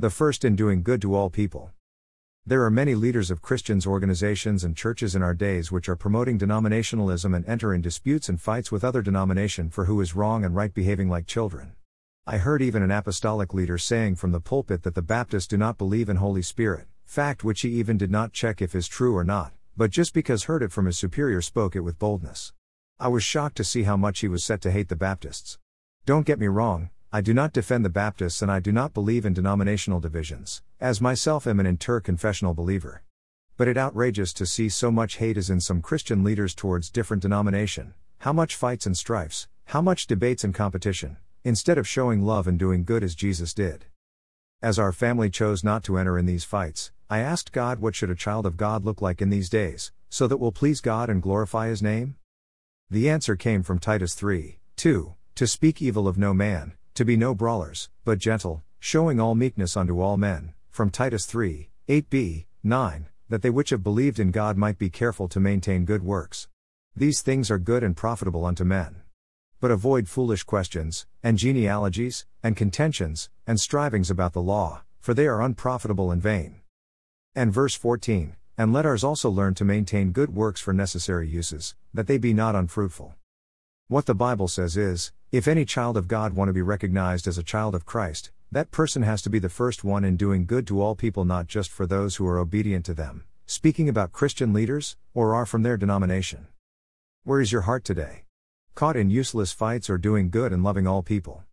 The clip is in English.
The first in doing good to all people. There are many leaders of Christians organizations and churches in our days which are promoting denominationalism and enter in disputes and fights with other denomination for who is wrong and right behaving like children. I heard even an apostolic leader saying from the pulpit that the Baptists do not believe in Holy Spirit, fact which he even did not check if is true or not, but just because heard it from his superior spoke it with boldness. I was shocked to see how much he was set to hate the Baptists. Don't get me wrong, I do not defend the Baptists and I do not believe in denominational divisions, as myself am an interconfessional believer. But it outrageous to see so much hate as in some Christian leaders towards different denomination, how much fights and strifes, how much debates and competition, instead of showing love and doing good as Jesus did. As our family chose not to enter in these fights, I asked God what should a child of God look like in these days, so that will please God and glorify his name? The answer came from Titus 3 2 To speak evil of no man, to be no brawlers, but gentle, showing all meekness unto all men, from Titus 3 8b 9 That they which have believed in God might be careful to maintain good works. These things are good and profitable unto men. But avoid foolish questions, and genealogies, and contentions, and strivings about the law, for they are unprofitable and vain. And verse 14 and let ours also learn to maintain good works for necessary uses, that they be not unfruitful. What the Bible says is, if any child of God want to be recognized as a child of Christ, that person has to be the first one in doing good to all people, not just for those who are obedient to them, speaking about Christian leaders, or are from their denomination. Where is your heart today? Caught in useless fights or doing good and loving all people?